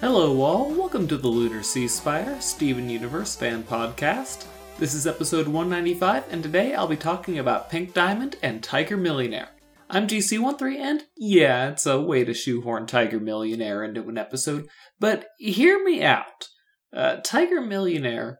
Hello, all. Welcome to the Lunar Sea Spire, Steven Universe fan podcast. This is episode 195, and today I'll be talking about Pink Diamond and Tiger Millionaire. I'm GC13, and yeah, it's a way to shoehorn Tiger Millionaire into an episode, but hear me out. Uh, Tiger Millionaire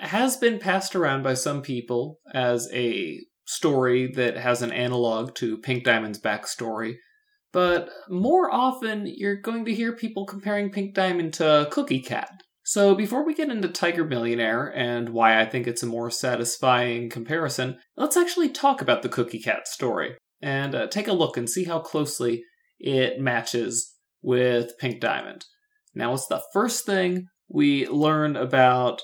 has been passed around by some people as a story that has an analog to Pink Diamond's backstory, but more often you're going to hear people comparing Pink Diamond to Cookie Cat. So before we get into Tiger Millionaire and why I think it's a more satisfying comparison, let's actually talk about the Cookie Cat story and uh, take a look and see how closely it matches with Pink Diamond. Now, what's the first thing we learn about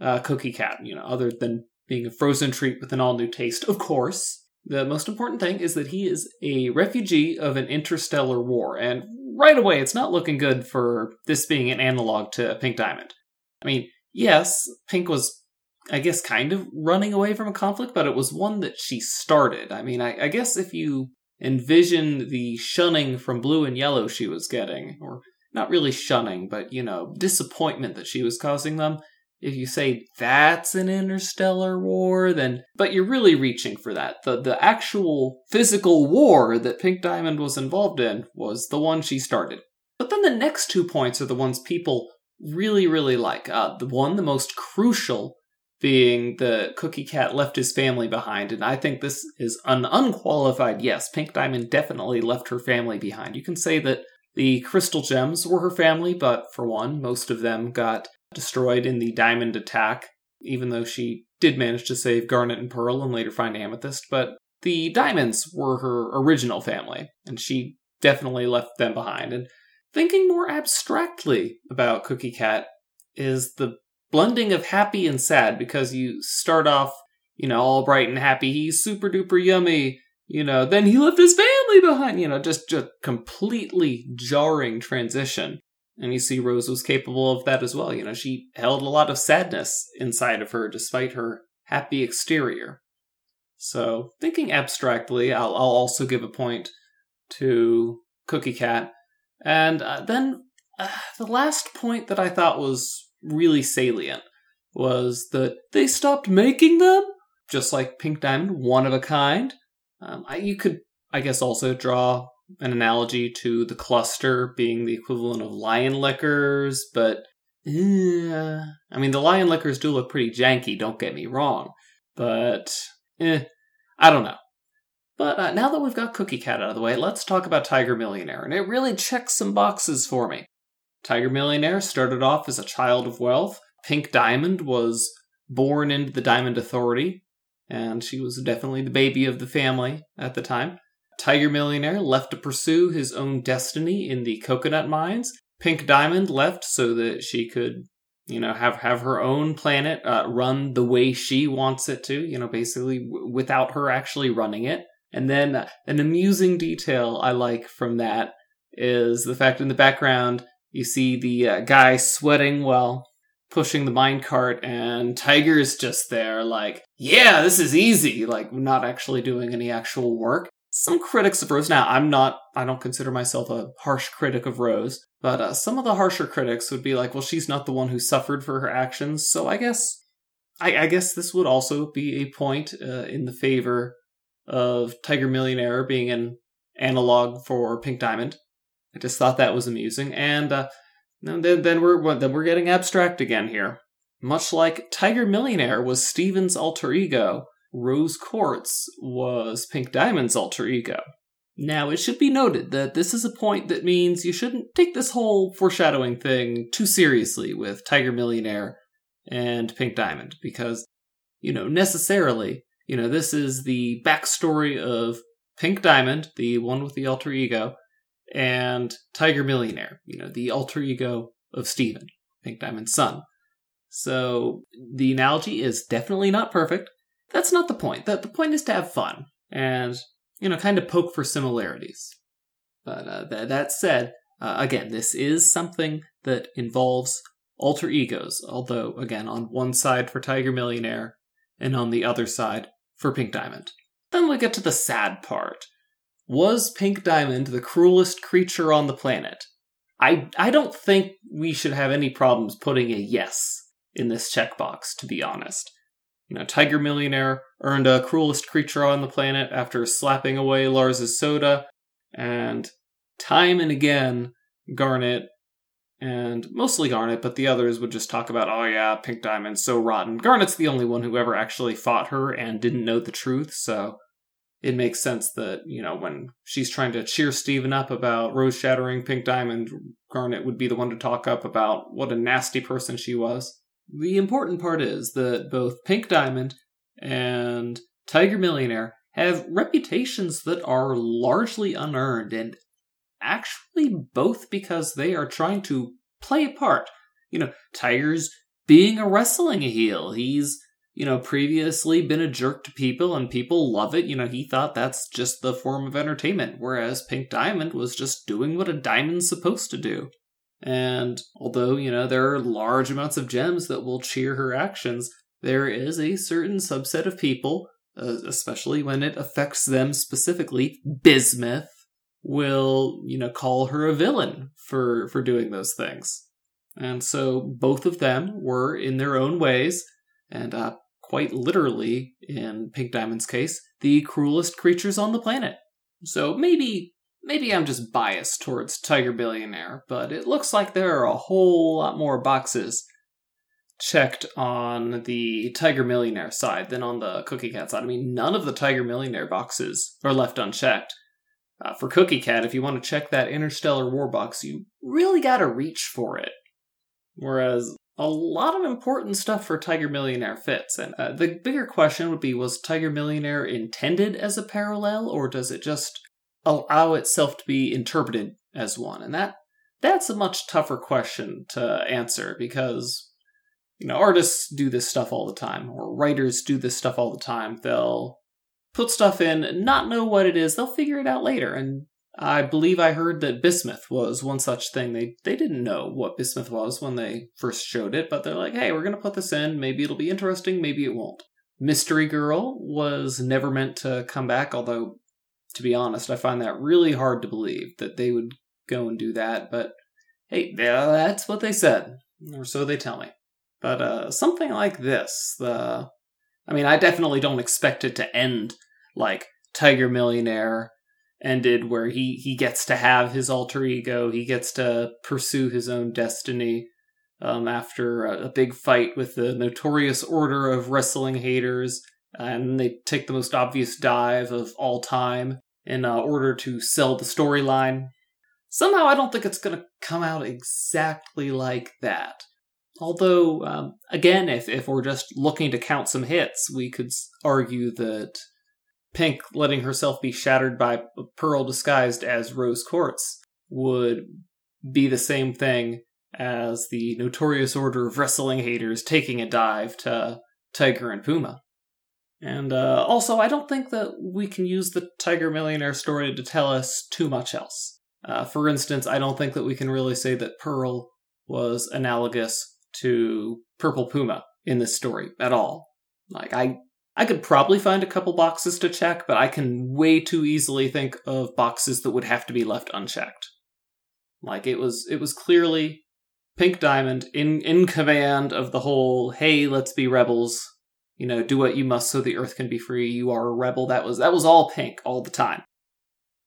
uh, Cookie Cat? You know, other than being a frozen treat with an all new taste, of course. The most important thing is that he is a refugee of an interstellar war, and right away, it's not looking good for this being an analog to Pink Diamond. I mean, yes, Pink was, I guess, kind of running away from a conflict, but it was one that she started. I mean, I, I guess if you envision the shunning from blue and yellow she was getting, or not really shunning, but, you know, disappointment that she was causing them, if you say that's an interstellar war, then but you're really reaching for that. The the actual physical war that Pink Diamond was involved in was the one she started. But then the next two points are the ones people really, really like. Uh, the one, the most crucial, being the Cookie Cat left his family behind, and I think this is an unqualified yes. Pink Diamond definitely left her family behind. You can say that the crystal gems were her family, but for one, most of them got destroyed in the diamond attack, even though she did manage to save Garnet and Pearl and later find Amethyst. But the diamonds were her original family, and she definitely left them behind. And thinking more abstractly about Cookie Cat is the blending of happy and sad because you start off, you know, all bright and happy. He's super duper yummy. You know, then he left his family behind. You know, just just completely jarring transition. And you see Rose was capable of that as well. You know, she held a lot of sadness inside of her despite her happy exterior. So, thinking abstractly, I'll, I'll also give a point to Cookie Cat. And uh, then uh, the last point that I thought was really salient was that they stopped making them, just like Pink Diamond, one of a kind. Um, I, you could, I guess, also draw an analogy to the cluster being the equivalent of Lion Lickers, but uh, I mean, the Lion Lickers do look pretty janky, don't get me wrong, but eh, I don't know. But uh, now that we've got Cookie Cat out of the way, let's talk about Tiger Millionaire, and it really checks some boxes for me. Tiger Millionaire started off as a child of wealth. Pink Diamond was born into the Diamond Authority, and she was definitely the baby of the family at the time. Tiger Millionaire left to pursue his own destiny in the coconut mines. Pink Diamond left so that she could, you know, have have her own planet uh, run the way she wants it to. You know, basically w- without her actually running it. And then uh, an amusing detail I like from that is the fact in the background you see the uh, guy sweating while pushing the minecart, and Tiger's just there, like, yeah, this is easy, like, not actually doing any actual work some critics of Rose. Now, I'm not, I don't consider myself a harsh critic of Rose, but uh, some of the harsher critics would be like, well, she's not the one who suffered for her actions, so I guess, I, I guess this would also be a point uh, in the favor of Tiger Millionaire being an analog for Pink Diamond. I just thought that was amusing, and uh, then then we're then we're getting abstract again here. Much like Tiger Millionaire was Steven's alter ego, Rose Quartz was Pink Diamond's alter ego. Now, it should be noted that this is a point that means you shouldn't take this whole foreshadowing thing too seriously with Tiger Millionaire and Pink Diamond, because, you know, necessarily, you know, this is the backstory of Pink Diamond, the one with the alter ego, and Tiger Millionaire, you know, the alter ego of Steven, Pink Diamond's son. So the analogy is definitely not perfect, that's not the point. The, the point is to have fun and, you know, kind of poke for similarities. But uh, th- that said, uh, again, this is something that involves alter egos, although, again, on one side for Tiger Millionaire and on the other side for Pink Diamond. Then we get to the sad part. Was Pink Diamond the cruelest creature on the planet? I I don't think we should have any problems putting a yes in this checkbox, to be honest. You know, Tiger Millionaire earned a cruelest creature on the planet after slapping away Lars's soda, and time and again, Garnet and mostly Garnet, but the others would just talk about, oh yeah, Pink Diamond's so rotten. Garnet's the only one who ever actually fought her and didn't know the truth, so it makes sense that, you know, when she's trying to cheer Steven up about rose shattering Pink Diamond, Garnet would be the one to talk up about what a nasty person she was. The important part is that both Pink Diamond and Tiger Millionaire have reputations that are largely unearned and actually both because they are trying to play a part. You know, Tiger's being a wrestling heel. He's, you know, previously been a jerk to people and people love it. You know, he thought that's just the form of entertainment, whereas Pink Diamond was just doing what a diamond's supposed to do. And although, you know, there are large amounts of gems that will cheer her actions, there is a certain subset of people, uh, especially when it affects them specifically, Bismuth, will, you know, call her a villain for for doing those things. And so both of them were in their own ways and uh, quite literally in Pink Diamond's case, the cruelest creatures on the planet. So maybe maybe I'm just biased towards Tiger Billionaire, but it looks like there are a whole lot more boxes checked on the Tiger Millionaire side than on the Cookie Cat side. I mean, none of the Tiger Millionaire boxes are left unchecked. Uh, for Cookie Cat, if you want to check that Interstellar War box, you really got to reach for it. Whereas a lot of important stuff for Tiger Millionaire fits. And uh, the bigger question would be was Tiger Millionaire intended as a parallel, or does it just allow itself to be interpreted as one? And that that's a much tougher question to answer because you know artists do this stuff all the time or writers do this stuff all the time they'll put stuff in, not know what it is. They'll figure it out later. And I believe I heard that Bismuth was one such thing. They they didn't know what Bismuth was when they first showed it, but they're like, "Hey, we're going to put this in. Maybe it'll be interesting, maybe it won't." Mystery Girl was never meant to come back, although to be honest, I find that really hard to believe that they would go and do that, but hey, that's what they said, or so they tell me. But uh, something like this, the I mean, I definitely don't expect it to end like Tiger Millionaire ended, where he he gets to have his alter ego, he gets to pursue his own destiny. Um, after a, a big fight with the notorious order of wrestling haters, and they take the most obvious dive of all time in uh, order to sell the storyline. Somehow, I don't think it's going to come out exactly like that. Although, um, again, if, if we're just looking to count some hits, we could argue that Pink letting herself be shattered by Pearl disguised as Rose Quartz would be the same thing as the notorious order of wrestling haters taking a dive to Tiger and Puma. And uh, also, I don't think that we can use the Tiger Millionaire story to tell us too much else. Uh, for instance, I don't think that we can really say that Pearl was analogous to Purple Puma in this story at all. Like I I could probably find a couple boxes to check, but I can way too easily think of boxes that would have to be left unchecked. Like it was it was clearly Pink Diamond in in command of the whole hey, let's be rebels. You know, do what you must so the earth can be free. You are a rebel. That was that was all Pink all the time.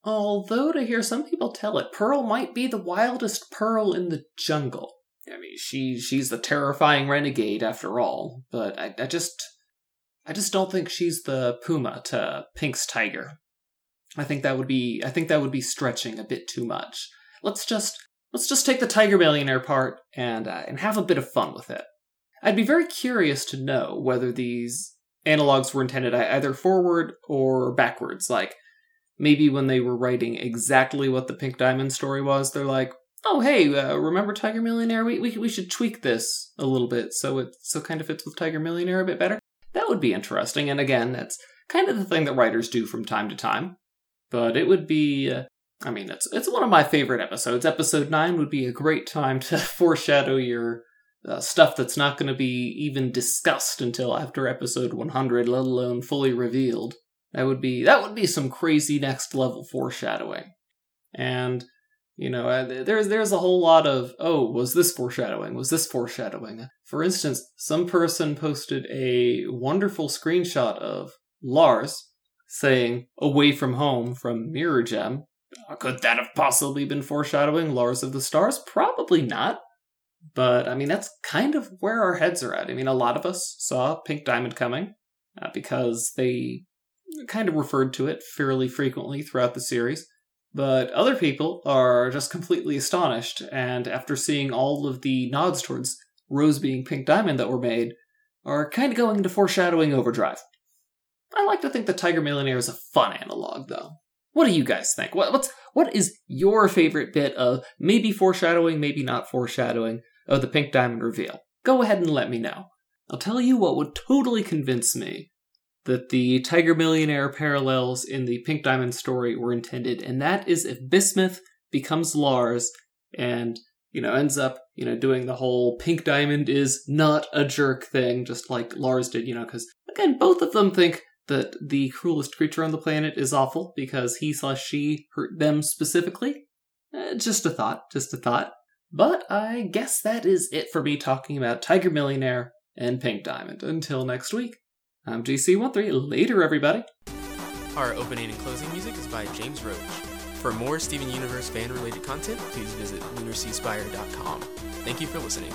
Although to hear some people tell it, Pearl might be the wildest pearl in the jungle. I mean, she she's the terrifying renegade after all, but I, I just I just don't think she's the Puma to Pink's Tiger. I think that would be I think that would be stretching a bit too much. Let's just let's just take the Tiger Millionaire part and uh, and have a bit of fun with it. I'd be very curious to know whether these analogs were intended either forward or backwards. Like maybe when they were writing exactly what the Pink Diamond story was, they're like, oh hey, uh, remember Tiger Millionaire? We, we we should tweak this a little bit so it so kind of fits with Tiger Millionaire a bit better. That would be interesting. And again, that's kind of the thing that writers do from time to time. But it would be. Uh, I mean, it's it's one of my favorite episodes. Episode nine would be a great time to foreshadow your uh, stuff that's not going to be even discussed until after episode 100, let alone fully revealed. That would be that would be some crazy next level foreshadowing. And You know, uh, there's there's a whole lot of oh, was this foreshadowing? Was this foreshadowing? For instance, some person posted a wonderful screenshot of Lars saying "Away from Home" from Mirror Gem. Could that have possibly been foreshadowing Lars of the Stars? Probably not. But I mean, that's kind of where our heads are at. I mean, a lot of us saw Pink Diamond coming uh, because they kind of referred to it fairly frequently throughout the series. But other people are just completely astonished, and after seeing all of the nods towards Rose being Pink Diamond that were made, are kind of going into foreshadowing overdrive. I like to think the Tiger Millionaire is a fun analog, though. What do you guys think? What, what's what is your favorite bit of maybe foreshadowing, maybe not foreshadowing of the Pink Diamond reveal? Go ahead and let me know. I'll tell you what would totally convince me that the Tiger Millionaire parallels in the Pink Diamond story were intended, and that is if Bismuth becomes Lars and you know ends up you know doing the whole Pink Diamond is not a jerk thing, just like Lars did, you know, because again both of them think that the cruelest creature on the planet is awful because he slash she hurt them specifically. Uh, just a thought, just a thought. But I guess that is it for me talking about Tiger Millionaire and Pink Diamond. Until next week. I'm GC13. Later, everybody. Our opening and closing music is by James Roach. For more Steven Universe fan related content, please visit lunarseaspire.com. Thank you for listening.